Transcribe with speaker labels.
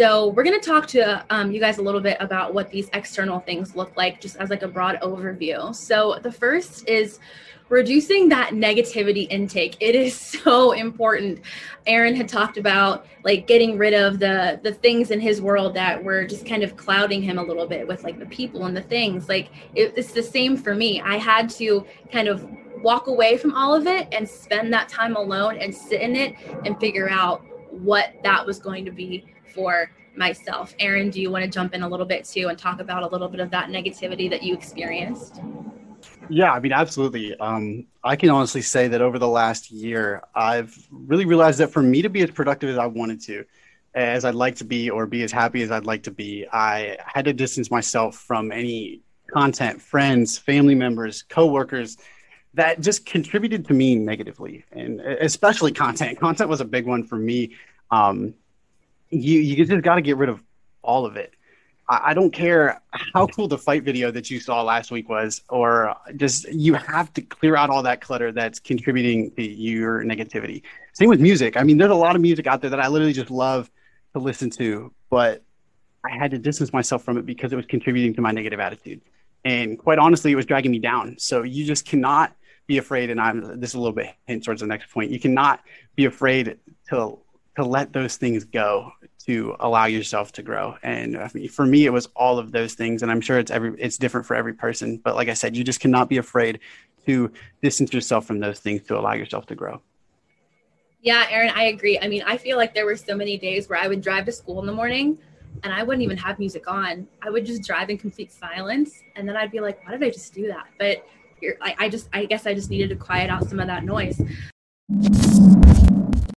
Speaker 1: So we're going to talk to um, you guys a little bit about what these external things look like, just as like a broad overview. So the first is reducing that negativity intake. It is so important. Aaron had talked about like getting rid of the the things in his world that were just kind of clouding him a little bit with like the people and the things. Like it, it's the same for me. I had to kind of walk away from all of it and spend that time alone and sit in it and figure out what that was going to be for myself aaron do you want to jump in a little bit too and talk about a little bit of that negativity that you experienced
Speaker 2: yeah, I mean, absolutely. Um, I can honestly say that over the last year, I've really realized that for me to be as productive as I wanted to, as I'd like to be, or be as happy as I'd like to be, I had to distance myself from any content, friends, family members, coworkers that just contributed to me negatively, and especially content. Content was a big one for me. Um, you you just got to get rid of all of it. I don't care how cool the fight video that you saw last week was, or just you have to clear out all that clutter that's contributing to your negativity. Same with music. I mean, there's a lot of music out there that I literally just love to listen to, but I had to distance myself from it because it was contributing to my negative attitude. And quite honestly, it was dragging me down. So you just cannot be afraid. And I'm this is a little bit hint towards the next point. You cannot be afraid to to let those things go to allow yourself to grow. And uh, for me, it was all of those things. And I'm sure it's every it's different for every person. But like I said, you just cannot be afraid to distance yourself from those things to allow yourself to grow.
Speaker 1: Yeah, Aaron, I agree. I mean, I feel like there were so many days where I would drive to school in the morning and I wouldn't even have music on. I would just drive in complete silence. And then I'd be like, why did I just do that? But I, I just, I guess I just needed to quiet out some of that noise.